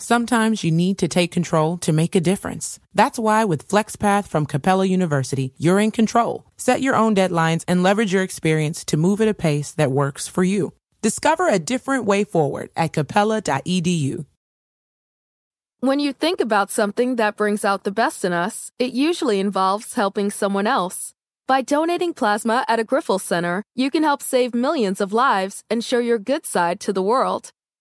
Sometimes you need to take control to make a difference. That's why with FlexPath from Capella University, you're in control. Set your own deadlines and leverage your experience to move at a pace that works for you. Discover a different way forward at capella.edu. When you think about something that brings out the best in us, it usually involves helping someone else. By donating plasma at a Grifols Center, you can help save millions of lives and show your good side to the world.